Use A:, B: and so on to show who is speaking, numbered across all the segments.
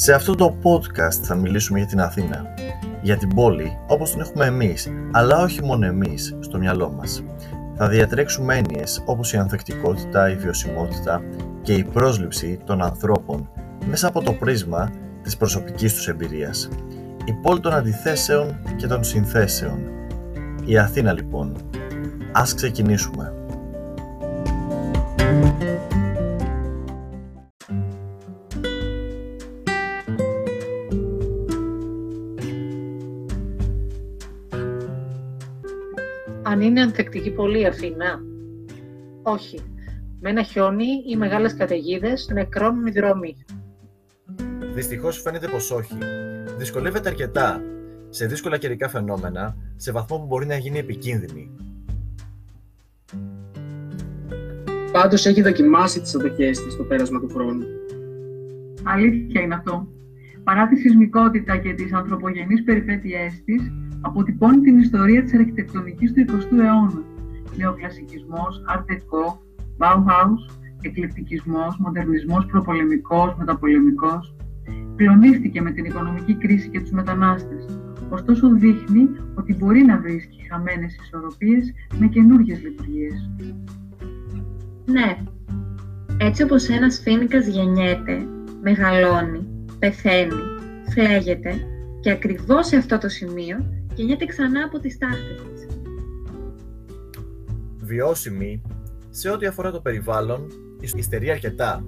A: Σε αυτό το podcast θα μιλήσουμε για την Αθήνα. Για την πόλη όπως την έχουμε εμείς, αλλά όχι μόνο εμείς στο μυαλό μας. Θα διατρέξουμε έννοιες όπως η ανθεκτικότητα, η βιωσιμότητα και η πρόσληψη των ανθρώπων μέσα από το πρίσμα της προσωπικής τους εμπειρίας. Η πόλη των αντιθέσεων και των συνθέσεων. Η Αθήνα λοιπόν. Ας ξεκινήσουμε.
B: Αν είναι ανθεκτική πολύ η Αθήνα. Όχι. Με ένα χιόνι ή μεγάλες καταιγίδες νεκρώνουν οι δρόμοι.
A: Δυστυχώς φαίνεται πως όχι. Δυσκολεύεται αρκετά σε δύσκολα καιρικά φαινόμενα, σε βαθμό που μπορεί να γίνει επικίνδυνη.
C: Πάντως έχει δοκιμάσει τις αντοχές της στο πέρασμα του χρόνου.
D: Αλήθεια είναι αυτό. Παρά τη σεισμικότητα και τις ανθρωπογενείς περιπέτειές της, αποτυπώνει την ιστορία της αρχιτεκτονικής του 20ου αιώνα. Νεοκλασικισμός, αρτεκό, Bauhaus, εκλεπτικισμός, μοντερνισμός προπολεμικός, μεταπολεμικός. Κλονίστηκε με την οικονομική κρίση και τους μετανάστες. Ωστόσο δείχνει ότι μπορεί να βρίσκει χαμένες ισορροπίες με καινούργιες λειτουργίες.
E: Ναι, έτσι όπως ένας φίνικας γεννιέται, μεγαλώνει, πεθαίνει, φλέγεται και ακριβώς σε αυτό το σημείο γεννιέται ξανά από τις τάχτες της.
A: Βιώσιμη, σε ό,τι αφορά το περιβάλλον, υστερεί αρκετά.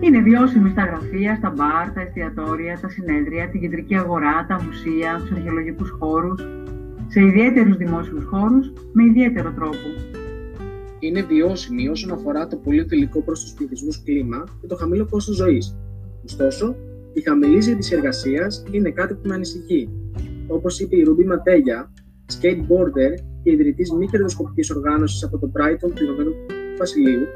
D: Είναι βιώσιμη στα γραφεία, στα μπαρ, τα εστιατόρια, τα συνέδρια, την κεντρική αγορά, τα μουσεία, τους αρχαιολογικούς χώρους, σε ιδιαίτερους δημόσιους χώρους, με ιδιαίτερο τρόπο.
C: Είναι βιώσιμη όσον αφορά το πολύ φιλικό προς τους πληθυσμούς κλίμα και το χαμηλό κόστος ζωής. Ωστόσο, η χαμηλή ζήτηση εργασίας είναι κάτι που με ανησυχεί. Όπως είπε η Ρουμπί Ματέγια, skateboarder και ιδρυτής μη κερδοσκοπικής οργάνωσης από το Brighton του Ηνωμένου Βασιλείου.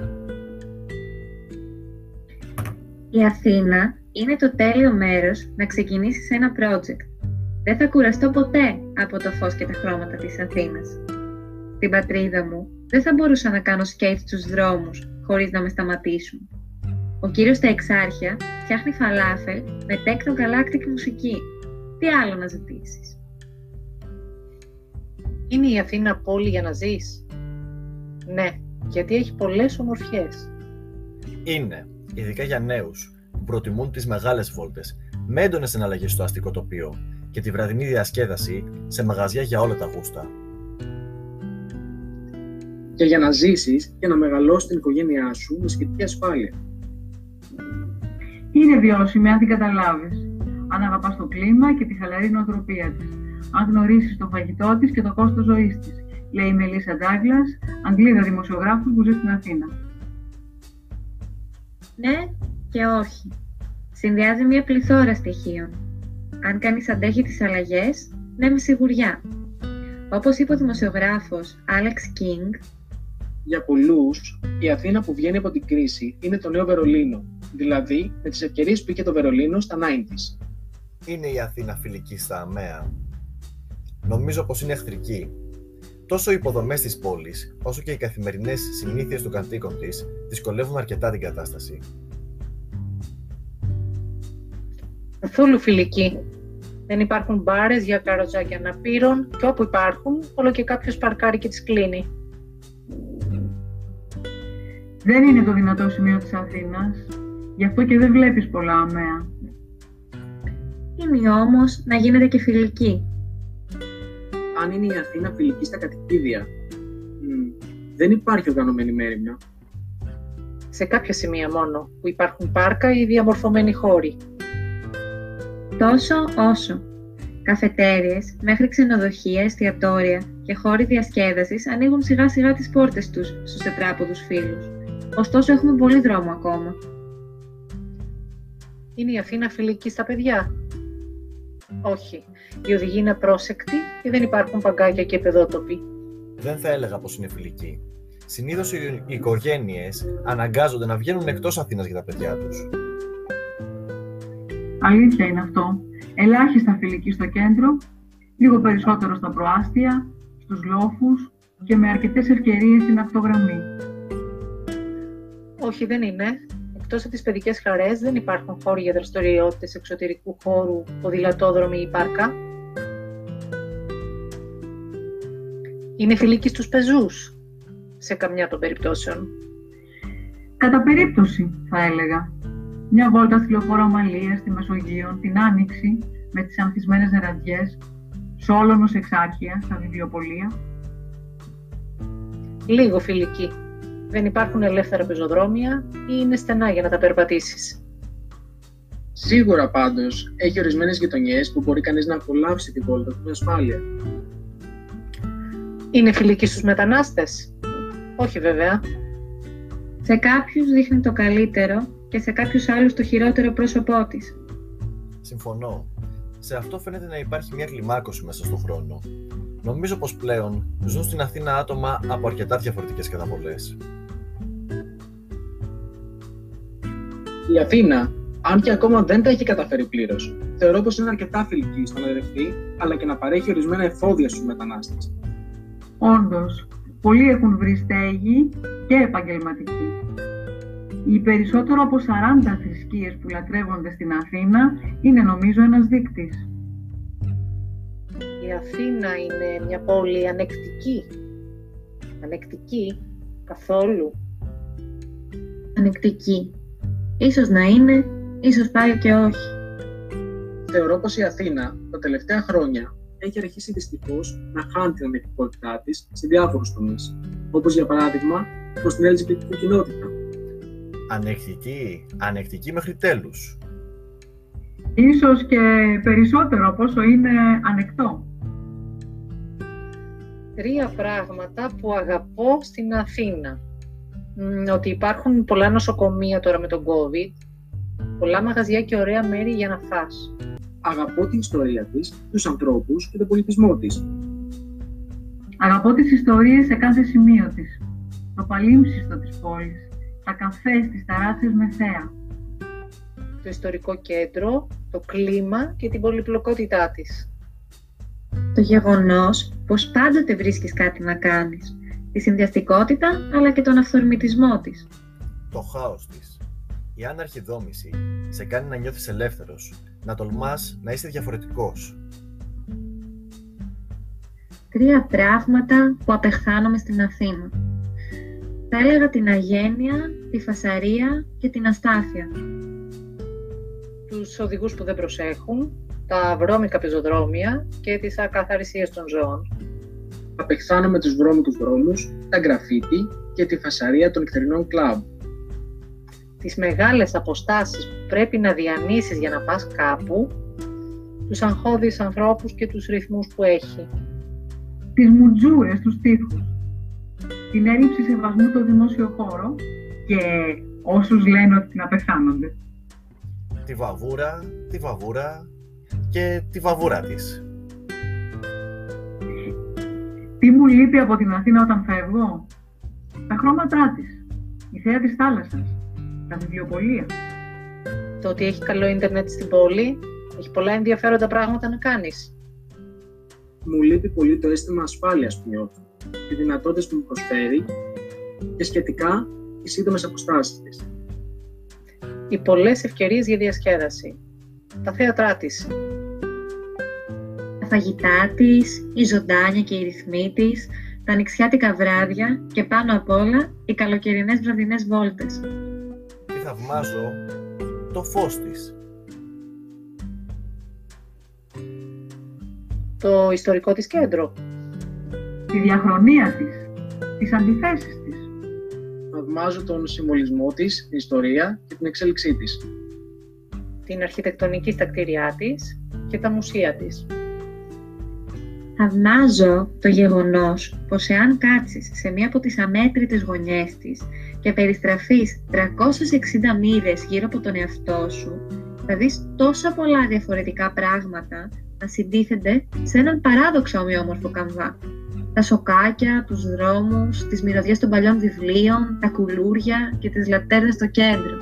E: Η Αθήνα είναι το τέλειο μέρος να ξεκινήσεις ένα project. Δεν θα κουραστώ ποτέ από το φως και τα χρώματα της Αθήνας. Στην πατρίδα μου δεν θα μπορούσα να κάνω σκέιτ στους δρόμους χωρίς να με σταματήσουν. Ο κύριος στα εξάρχεια φτιάχνει φαλάφελ με τέκνο γαλάκτικη μουσική. Τι άλλο να ζητήσεις;
B: Είναι η Αθήνα πόλη για να ζεις; Ναι, γιατί έχει πολλές ομορφιές.
A: Είναι, ειδικά για νέους, που προτιμούν τις μεγάλες βόλτες, με έντονες εναλλαγές στο αστικό τοπίο και τη βραδινή διασκέδαση σε μαγαζιά για όλα τα γούστα.
C: Και για να ζήσεις και να μεγαλώσεις την οικογένειά σου με σχετική ασφάλεια.
D: Είναι βιώσιμη αν την καταλάβεις. Αν αγαπάς το κλίμα και τη χαλαρή νοοτροπία της. Αν γνωρίσεις το φαγητό της και το κόστος ζωής της, λέει η Μελίσσα Ντάγκλας, Αγγλίδα δημοσιογράφου που ζει στην Αθήνα.
E: Ναι και όχι. Συνδυάζει μια πληθώρα στοιχείων. Αν κανείς αντέχει τις αλλαγές, ναι με σιγουριά. Όπως είπε ο δημοσιογράφος Alex King,
C: για πολλούς, η Αθήνα που βγαίνει από την κρίση είναι το νέο Βερολίνο, δηλαδή με τις ευκαιρίες που είχε το Βερολίνο στα 90s.
A: Είναι η Αθήνα φιλική στα αμαία. Νομίζω πως είναι εχθρική. Τόσο οι υποδομές της πόλης, όσο και οι καθημερινές συνήθειες των κατοίκων της δυσκολεύουν αρκετά την κατάσταση.
B: Καθόλου φιλική. Δεν υπάρχουν μπάρες για καροτσάκια αναπήρων και όπου υπάρχουν, όλο και κάποιος παρκάρει και τις κλείνει.
D: Δεν είναι το δυνατό σημείο της Αθήνας, γι' αυτό και δεν βλέπεις πολλά αμαία.
E: Είναι όμως να γίνεται και φιλική.
C: Αν είναι η Αθήνα φιλική στα κατοικίδια, δεν υπάρχει οργανωμένη μέρημνα.
B: Σε κάποια σημεία μόνο, που υπάρχουν πάρκα ή διαμορφωμένοι χώροι.
E: Τόσο όσο. Καφετέριες, μέχρι ξενοδοχεία, εστιατόρια και χώροι διασκέδασης ανοίγουν σιγά σιγά τις πόρτες τους στους τετράποδους φίλους. Ωστόσο έχουμε πολύ δρόμο ακόμα.
B: Είναι η Αθήνα φιλική στα παιδιά; Όχι. Οι οδηγοί είναι πρόσεκτοι και δεν υπάρχουν παγκάκια και παιδότοποι;
A: Δεν θα έλεγα πως είναι φιλική. Συνήθως οι οικογένειες αναγκάζονται να βγαίνουν εκτός Αθήνας για τα παιδιά τους.
D: Αλήθεια είναι αυτό. Ελάχιστα φιλική στο κέντρο, λίγο περισσότερο στα προάστια, στους λόφους και με αρκετές ευκαιρίες στην αυτογραμμή.
B: Όχι, δεν είναι. Εκτός από τις παιδικές χαρές δεν υπάρχουν χώροι για δραστηριότητες εξωτερικού χώρου, ποδηλατόδρομοι ή πάρκα. Είναι φιλική στους πεζούς, σε καμιά των περιπτώσεων.
D: Κατά περίπτωση, θα έλεγα. Μια βόλτα στη λεωφόρο Αμαλίας, στη Μεσογείο, την Άνοιξη, με τις ανθισμένες νεραδιές, Σόλωνος εξάρχεια, στα βιβλιοπολία.
B: Λίγο φιλική. Δεν υπάρχουν ελεύθερα πεζοδρόμια ή είναι στενά για να τα περπατήσεις.
C: Σίγουρα πάντως έχει ορισμένες γειτονιές που μπορεί κανείς να απολαύσει τη βόλτα του με ασφάλεια.
B: Είναι φιλική στους μετανάστες; Όχι βέβαια.
E: Σε κάποιους δείχνει το καλύτερο και σε κάποιους άλλους το χειρότερο πρόσωπό της.
A: Συμφωνώ. Σε αυτό φαίνεται να υπάρχει μια κλιμάκωση μέσα στον χρόνο. Νομίζω πως πλέον ζουν στην Αθήνα άτομα από αρκετά διαφορετικές καταβολές.
C: Η Αθήνα, αν και ακόμα δεν τα έχει καταφέρει πλήρως, θεωρώ πως είναι αρκετά φιλική στο να δεχτεί αλλά και να παρέχει ορισμένα εφόδια στους μετανάστες.
D: Όντως, πολλοί έχουν βρει στέγη και επαγγελματική. Οι περισσότερο από 40 θρησκείες που λατρεύονται στην Αθήνα είναι νομίζω ένας δείκτης.
B: Η Αθήνα είναι μια πόλη ανεκτική. Ανεκτική καθόλου.
E: Ανεκτική. Ίσως να είναι, ίσως πάλι και όχι.
C: Θεωρώ πως η Αθήνα τα τελευταία χρόνια έχει αρχίσει δυστυχώς να χάνει την ανεκτικότητά της σε διάφορους τομείς, όπως για παράδειγμα προς την LGBT κοινότητα.
A: Ανεκτική, ανεκτική μέχρι τέλους.
D: Ίσως και περισσότερο από όσο είναι ανεκτό.
B: Τρία πράγματα που αγαπώ στην Αθήνα. Μ, Ότι υπάρχουν πολλά νοσοκομεία τώρα με τον COVID, πολλά μαγαζιά και ωραία μέρη για να φας.
C: Αγαπώ την ιστορία της, τους ανθρώπους και τον πολιτισμό της.
D: Αγαπώ τις ιστορίες σε κάθε σημείο της. Το παλίμψιστο της πόλης, τα καφές στις ταράτσες με θέα.
B: Το ιστορικό κέντρο, το κλίμα και την πολυπλοκότητά της.
E: Το γεγονός πως πάντοτε βρίσκεις κάτι να κάνεις. Τη συνδυαστικότητα αλλά και τον αυθορμητισμό της.
A: Το χάος της. Η άναρχη δόμηση σε κάνει να νιώθεις ελεύθερος, να τολμάς να είσαι διαφορετικός.
E: Τρία πράγματα που απεχθάνομαι στην Αθήνα. Θα έλεγα την αγένεια, τη φασαρία και την αστάθεια.
B: Τους οδηγούς που δεν προσέχουν, τα βρώμικα πεζοδρόμια και τις ακαθαρισίες των ζώων.
C: Απεχθάνομαι τους βρώμικους δρόμου, τα γραφίτι και τη φασαρία των νυχτερινών κλαμπ.
B: Τις μεγάλες αποστάσεις που πρέπει να διανύσεις για να πας κάπου, τους αγχώδεις ανθρώπους και τους ρυθμούς που έχει.
D: Τις μουτζούρες στους τοίχους. Την έλλειψη σεβασμού στο δημόσιο χώρο και όσους λένε ότι την απεχθάνονται.
A: Τη βαβούρα, τη βαβούρα και τη βαβούρα της.
D: Τι μου λείπει από την Αθήνα όταν φεύγω; Τα χρώματά της, η θέα της θάλασσας, τα βιβλιοπολία.
B: Το ότι έχει καλό ίντερνετ στην πόλη, έχει πολλά ενδιαφέροντα πράγματα να κάνεις.
C: Μου λείπει πολύ το αίσθημα ασφάλειας που νιώθω, οι δυνατότητες που μου προσφέρει και σχετικά οι σύντομες αποστάσεις της.
B: Οι πολλές ευκαιρίες για διασκέδαση. Τα θέατρά της.
E: Τα φαγητά της, η ζωντάνια και οι ρυθμοί της, τα νηξιάτικα βράδια και πάνω απ' όλα οι καλοκαιρινές βραδινές βόλτες.
A: Τι θαυμάζω, το φως της.
B: Το ιστορικό της κέντρο.
D: Τη διαχρονία της, τις αντιθέσεις της.
C: Θαυμάζω τον συμβολισμό της, την ιστορία και την εξέλιξή της.
B: Την αρχιτεκτονική στα κτίρια της και τα μουσεία της.
E: Θαυμάζω το γεγονός πως εάν κάτσεις σε μία από τις αμέτρητες γωνιές της και περιστραφείς 360 μοίρες γύρω από τον εαυτό σου, θα δεις τόσα πολλά διαφορετικά πράγματα να συντίθενται σε έναν παράδοξα ομοιόμορφο καμβά. Τα σοκάκια, τους δρόμους, τις μυρωδιές των παλιών βιβλίων, τα κουλούρια και τις λατέρνες στο κέντρο.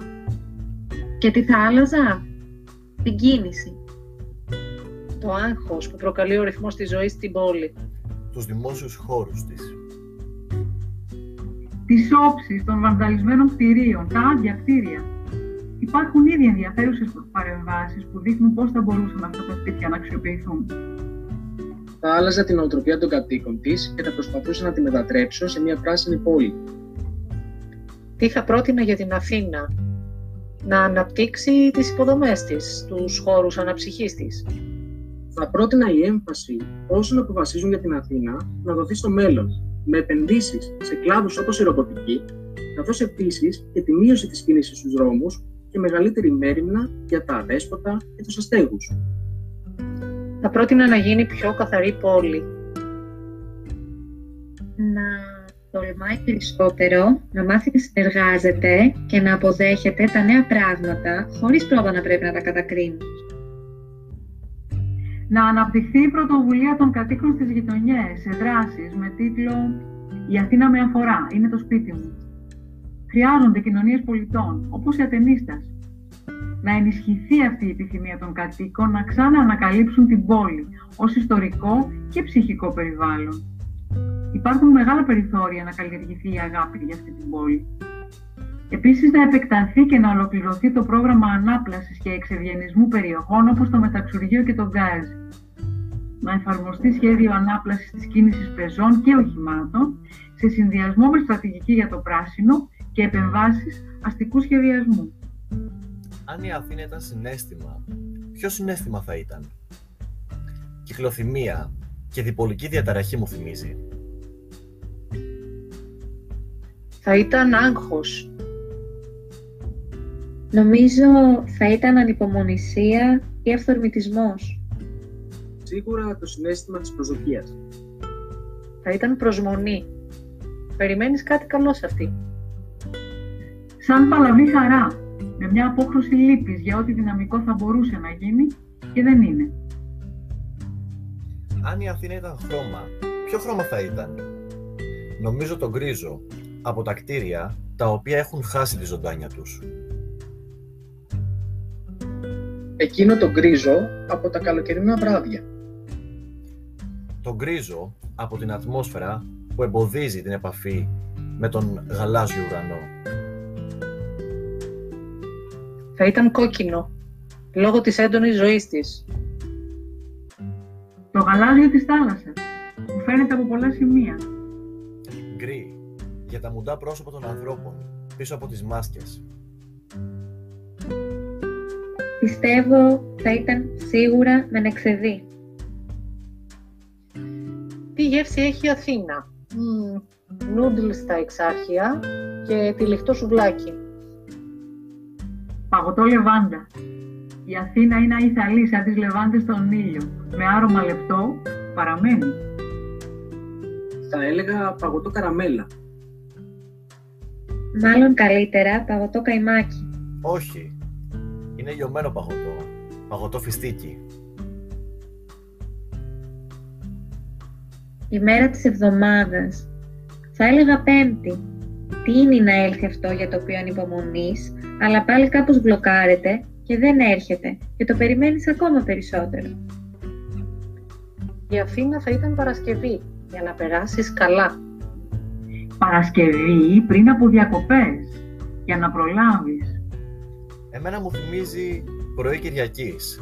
E: Και τι θα άλλαζα; Την κίνηση.
B: Το άγχος που προκαλεί ο ρυθμός της ζωής στην πόλη.
A: Τους δημόσιους χώρους της.
D: Τις όψεις των βανδαλισμένων κτηρίων, τα άδεια κτίρια. Υπάρχουν ήδη ενδιαφέρουσες παρεμβάσεις που δείχνουν πώς θα μπορούσαν αυτά τα σπίτια να αξιοποιηθούν.
C: Θα άλλαζα την οτροπία των κατοίκων της και θα προσπαθούσα να τη μετατρέψω σε μια πράσινη πόλη.
B: Τι θα πρότεινα για την Αθήνα, να αναπτύξει τις υποδομές της, τους χώρους αναψυχής της.
C: Θα πρότεινα η έμφαση όσων αποφασίζουν για την Αθήνα να δοθεί στο μέλλον, με επενδύσεις σε κλάδους όπως η ρομποτική, καθώς επίσης και τη μείωση της κίνησης στους δρόμους και μεγαλύτερη μέρημνα για τα αδέσποτα και τους αστέγους.
B: Θα πρότεινα να γίνει πιο καθαρή πόλη.
E: Να τολμάει περισσότερο, να μάθει να συνεργάζεται και να αποδέχεται τα νέα πράγματα χωρίς πρώτα να πρέπει να τα κατακρίνει.
D: Να αναπτυχθεί η πρωτοβουλία των κατοίκων στις γειτονιές σε δράσεις με τίτλο «Η Αθήνα με αφορά, είναι το σπίτι μου». Χρειάζονται κοινωνίες πολιτών, όπως η Ατενίστας. Να ενισχυθεί αυτή η επιθυμία των κατοίκων να ξανά ανακαλύψουν την πόλη ως ιστορικό και ψυχικό περιβάλλον υπάρχουν μεγάλα περιθώρια να καλλιεργηθεί η αγάπη για αυτή την πόλη. Επίσης, να επεκταθεί και να ολοκληρωθεί το πρόγραμμα ανάπλασης και εξευγενισμού περιοχών όπως το μεταξουργείο και το γκάζ. Να εφαρμοστεί σχέδιο ανάπλασης της κίνησης πεζών και οχημάτων σε συνδυασμό με στρατηγική για το πράσινο και επεμβάσεις αστικού σχεδιασμού.
A: Αν η Αθήνα ήταν συνέστημα, ποιο συνέστημα θα ήταν; Κυκλοθυμία και διπολική διαταραχή μου θυμίζει.
B: θα ήταν άγχος.
E: Νομίζω θα ήταν ανυπομονησία ή αυθορμητισμός.
C: Σίγουρα το συνέστημα της προσδοκίας.
B: Θα ήταν προσμονή. Περιμένεις κάτι καλό σε αυτή.
D: Σαν παλαβή χαρά, με μια απόχρωση λύπης για ό,τι δυναμικό θα μπορούσε να γίνει και δεν είναι.
A: Αν η Αθήνα ήταν χρώμα, ποιο χρώμα θα ήταν; Νομίζω το γκρίζο, από τα κτίρια τα οποία έχουν χάσει τη ζωντάνια τους.
C: Εκείνο το γκρίζο από τα καλοκαιρινά βράδια.
A: Το γκρίζο από την ατμόσφαιρα που εμποδίζει την επαφή με τον γαλάζιο ουρανό.
B: Θα ήταν κόκκινο, λόγω της έντονης ζωής της.
D: Το γαλάζιο της θάλασσας, που φαίνεται από πολλά σημεία.
A: Γκρι, για τα μουντά πρόσωπα των ανθρώπων πίσω από τις μάσκες.
E: Πιστεύω θα ήταν σίγουρα με νεξεδί.
B: Τι γεύση έχει η Αθήνα; Νούντλς στα εξάρχεια και τυλιχτό σουβλάκι.
D: Παγωτό λεβάντα. Η Αθήνα είναι αϊθαλή σαν τις λεβάντες στον ήλιο. Με άρωμα λεπτό παραμένει.
C: Θα έλεγα παγωτό καραμέλα.
E: Μάλλον καλύτερα παγωτό καϊμάκι.
A: Όχι. Είναι λιωμένο παγωτό. Παγωτό φιστίκι.
E: Η μέρα της εβδομάδας. Θα έλεγα πέμπτη. Τι είναι να έλθει αυτό για το οποίο ανυπομονείς, αλλά πάλι κάπως μπλοκάρεται και δεν έρχεται και το περιμένεις ακόμα περισσότερο.
B: Η Αθήνα θα ήταν Παρασκευή για να περάσεις καλά.
D: Παρασκευή πριν από διακοπές, για να προλάβεις.
A: Εμένα μου θυμίζει πρωί Κυριακής.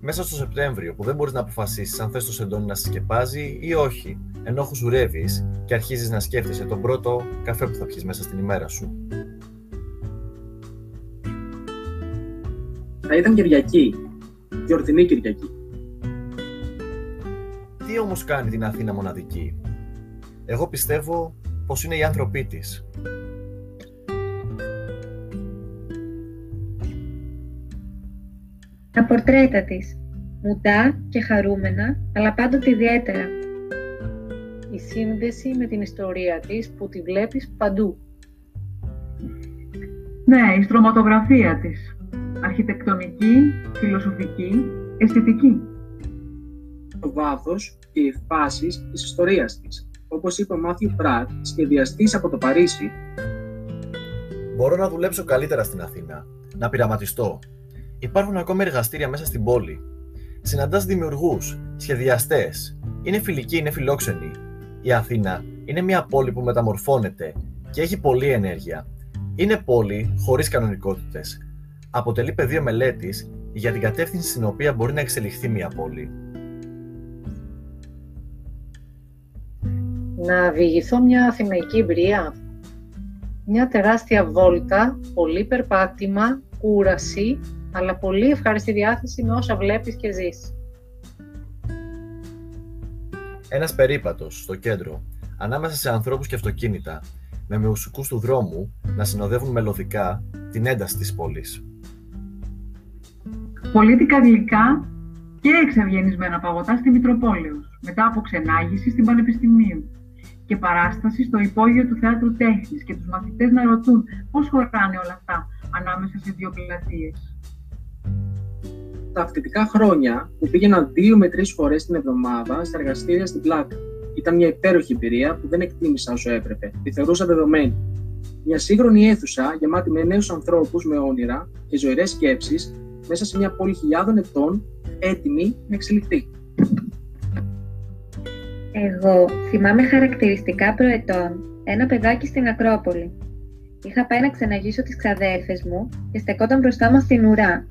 A: Μέσα στο Σεπτέμβριο που δεν μπορείς να αποφασίσεις αν θες το σεντόνι να σκεπάζει ή όχι, ενώ χουσουρεύεις και αρχίζεις να σκέφτεσαι τον πρώτο καφέ που θα πιεις μέσα στην ημέρα σου.
C: Θα ήταν Κυριακή, γιορτινή Κυριακή.
A: Τι όμως κάνει την Αθήνα μοναδική; Εγώ πιστεύω πως είναι οι άνθρωποι της.
E: Τα πορτρέτα της, μουντά και χαρούμενα, αλλά πάντοτε ιδιαίτερα.
B: Η σύνδεση με την ιστορία της που τη βλέπεις παντού.
D: Ναι, η στρωματογραφία της. Αρχιτεκτονική, φιλοσοφική, αισθητική.
C: Το βάθος και οι φάσεις της ιστορίας της όπως είπε ο Μάθιου Πράτ, σχεδιαστής από το Παρίσι.
A: Μπορώ να δουλέψω καλύτερα στην Αθήνα, να πειραματιστώ. Υπάρχουν ακόμα εργαστήρια μέσα στην πόλη. Συναντάς δημιουργούς, σχεδιαστές. Είναι φιλικοί, είναι φιλόξενοι. Η Αθήνα είναι μια πόλη που μεταμορφώνεται και έχει πολλή ενέργεια. Είναι πόλη χωρίς κανονικότητες, αποτελεί πεδίο μελέτης για την κατεύθυνση στην οποία μπορεί να εξελιχθεί μια πόλη.
B: Να διηγηθώ μια αθηναϊκή εμπειρία. Μια τεράστια βόλτα, πολύ περπάτημα, κούραση, αλλά πολύ ευχαριστή διάθεση με όσα βλέπεις και ζεις.
A: Ένας περίπατος στο κέντρο, ανάμεσα σε ανθρώπους και αυτοκίνητα, με μουσικούς του δρόμου να συνοδεύουν μελωδικά την ένταση της πόλης.
D: Πολίτικα γλυκά και εξευγενισμένα παγωτά στη Μητροπόλεως, μετά από ξενάγηση στην Πανεπιστημίου και παράσταση στο υπόγειο του Θεάτρου Τέχνης και τους μαθητές να ρωτούν πώς χωράνε όλα αυτά ανάμεσα σε δύο πλατείες.
C: Τα φοιτητικά χρόνια που πήγαιναν δύο με τρεις φορές την εβδομάδα στα εργαστήρια στην Πλάκα. Ήταν μια υπέροχη εμπειρία που δεν εκτίμησα όσο έπρεπε. Τη θεωρούσα δεδομένη. Μια σύγχρονη αίθουσα γεμάτη με νέους ανθρώπους με όνειρα και ζωηρές σκέψεις μέσα σε μια πόλη χιλιάδων ετών έτοιμη να εξελιχθεί.
E: Εγώ θυμάμαι χαρακτηριστικά προετών ένα παιδάκι στην Ακρόπολη. Είχα πάει να ξεναγήσω τις ξαδέρφες μου και στεκόταν μπροστά μας στην ουρά.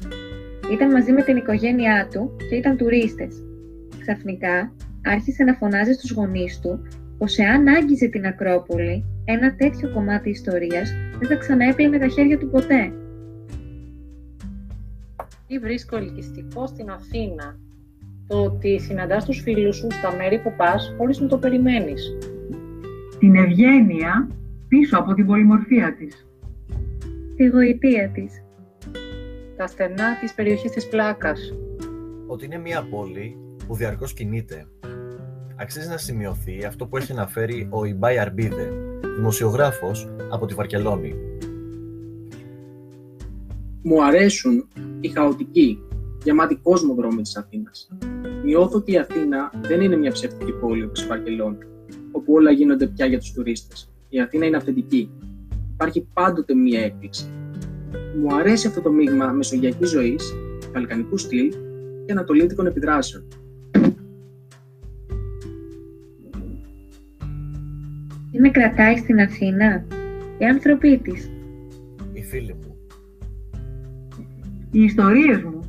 E: Ήταν μαζί με την οικογένειά του και ήταν τουρίστες. Ξαφνικά άρχισε να φωνάζει στους γονείς του πως εάν άγγιζε την Ακρόπολη, ένα τέτοιο κομμάτι ιστορίας δεν θα ξαναέπλαινε τα χέρια του ποτέ.
B: Τι βρίσκω ελκυστικό στην Αθήνα, το ότι συναντάς τους φίλους σου στα μέρη που πας χωρίς να το περιμένεις.
D: Την ευγένεια πίσω από την πολυμορφία της.
E: Τη γοητεία της.
B: Τα στενά της περιοχής της Πλάκας.
A: Ότι είναι μια πόλη που διαρκώς κινείται. Αξίζει να σημειωθεί αυτό που έχει αναφέρει ο Ιμπάι Αρμπίδε, δημοσιογράφος από τη Βαρκελόνη.
C: Μου αρέσουν οι χαοτικοί, γεμάτοι κόσμο δρόμοι της Αθήνας. Νιώθω ότι η Αθήνα δεν είναι μια ψεύτικη πόλη όπως η Βαρκελόνη, όπου όλα γίνονται πια για τους τουρίστες. Η Αθήνα είναι αυθεντική. Υπάρχει πάντοτε μια έκπληξη. Μου αρέσει αυτό το μείγμα μεσογειακής ζωής, βαλκανικού στυλ και ανατολίτικων επιδράσεων.
E: Τι με κρατάει στην Αθήνα, οι άνθρωποι της.
A: Οι φίλοι μου.
D: Οι ιστορίες μου.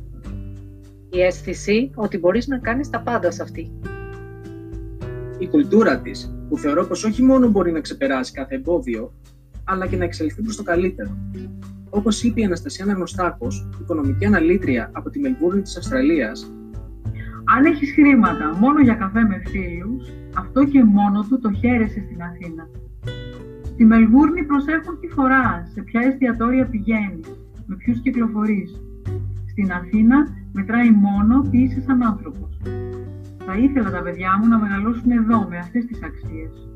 B: Η αίσθηση ότι μπορείς να κάνεις τα πάντα σε αυτή.
C: Η κουλτούρα της, που θεωρώ πως όχι μόνο μπορεί να ξεπεράσει κάθε εμπόδιο, αλλά και να εξελιχθεί προς το καλύτερο. Όπως είπε η Αναστασία Αναγνωστάκος, οικονομική αναλύτρια από τη Μελβούρνη της Αυστραλίας,
D: Αν έχεις χρήματα μόνο για καφέ με φίλους, αυτό και μόνο του το χαίρεσαι στην Αθήνα. Στη Μελβούρνη προσέχουν τι φοράς, σε ποια εστιατόρια πηγαίνεις, με ποιους κυκλοφορείς. Στην Αθήνα μετράει μόνο τι είσαι σαν άνθρωπος. Θα ήθελα τα παιδιά μου να μεγαλώσουν εδώ με αυτές τις αξίες.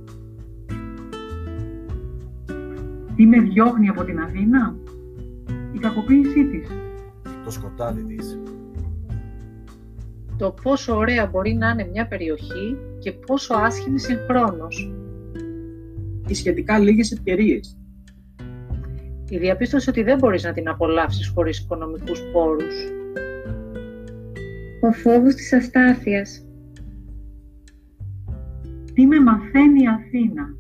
D: Τι με διώχνει από την Αθήνα; Η κακοποίησή της.
A: Το σκοτάδι της.
B: Το πόσο ωραία μπορεί να είναι μια περιοχή και πόσο άσχημη συγχρόνως.
C: οι σχετικά λίγες ευκαιρίες.
B: Η διαπίστωση ότι δεν μπορείς να την απολαύσεις χωρίς οικονομικούς πόρους.
E: Ο φόβος της αστάθειας.
D: Τι με μαθαίνει η Αθήνα.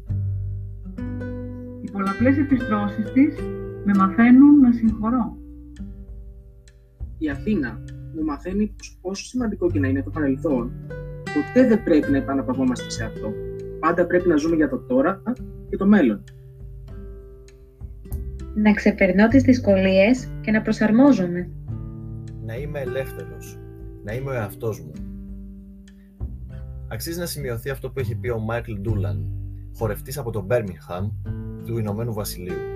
D: Οι πολλαπλές επιστρώσεις της με μαθαίνουν να συγχωρώ.
C: Η Αθήνα μου μαθαίνει πως όσο σημαντικό και να είναι το παρελθόν, ποτέ δεν πρέπει να επαναπαυόμαστε σε αυτό. Πάντα πρέπει να ζούμε για το τώρα και το μέλλον.
E: Να ξεπερνώ τις δυσκολίες και να προσαρμόζομαι.
A: Να είμαι ελεύθερος. Να είμαι ο εαυτός μου. Αξίζει να σημειωθεί αυτό που έχει πει ο Μάικλ Ντούλαν, χορευτής από το Μπέρμιγχαμ του Ηνωμένου Βασιλείου.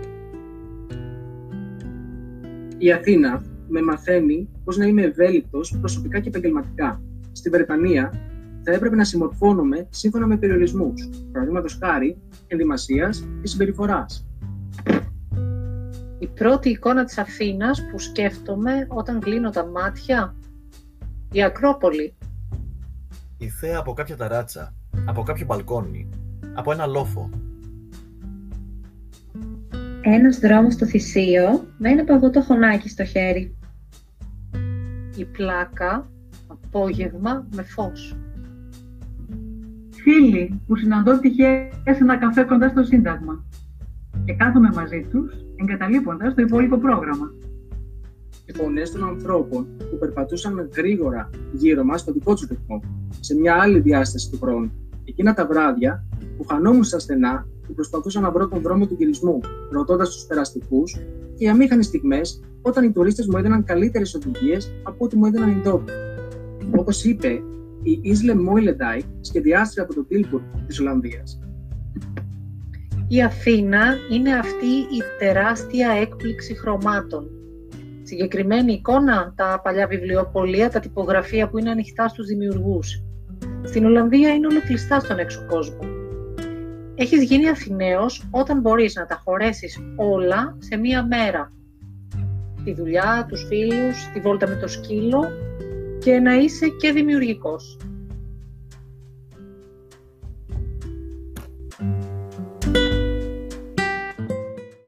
C: Η Αθήνα με μαθαίνει πως να είμαι ευέλικτος προσωπικά και επαγγελματικά. Στη Βρετανία θα έπρεπε να συμμορφώνομαι σύμφωνα με περιορισμούς, παραδείγματος χάρη ενδυμασίας και συμπεριφοράς.
B: Η πρώτη εικόνα της Αθήνας που σκέφτομαι όταν κλείνω τα μάτια. Η Ακρόπολη.
A: Η θέα από κάποια ταράτσα, από κάποιο μπαλκόνι, από ένα λόφο.
E: Ένας δρόμος στο Θησίο με ένα παγωτό χωνάκι στο χέρι.
B: Η πλάκα. Απόγευμα με φως.
D: Φίλοι που συναντώ τυχαία σε ένα καφέ κοντά στο Σύνταγμα και κάθομαι μαζί τους εγκαταλείποντας το υπόλοιπο πρόγραμμα.
C: οι φωνές των ανθρώπων που περπατούσαν γρήγορα γύρω μας στο δικό τους ρυθμό, σε μια άλλη διάσταση του χρόνου. Εκείνα τα βράδια που χανόμουν στα στενά και προσπαθούσα να βρω τον δρόμο του γυρισμού, ρωτώντας τους περαστικούς, και οι αμήχανες στιγμές όταν οι τουρίστες μου έδιναν καλύτερες οδηγίες από ό,τι μου έδιναν οι ντόπιοι. Όπως είπε η Ισλε Μόιλεντάι, σχεδιάστρια από το Τίλπουρ της Ολλανδίας.
B: Η Αθήνα είναι αυτή η τεράστια έκπληξη χρωμάτων. Συγκεκριμένη εικόνα, τα παλιά βιβλιοπολία, τα τυπογραφία που είναι ανοιχτά στους δημιουργούς. Στην Ολλανδία είναι όλο κλειστά στον έξω κόσμο. Έχεις γίνει Αθηναίος όταν μπορείς να τα χωρέσεις όλα σε μία μέρα. Τη δουλειά, τους φίλους, τη βόλτα με το σκύλο και να είσαι και δημιουργικός.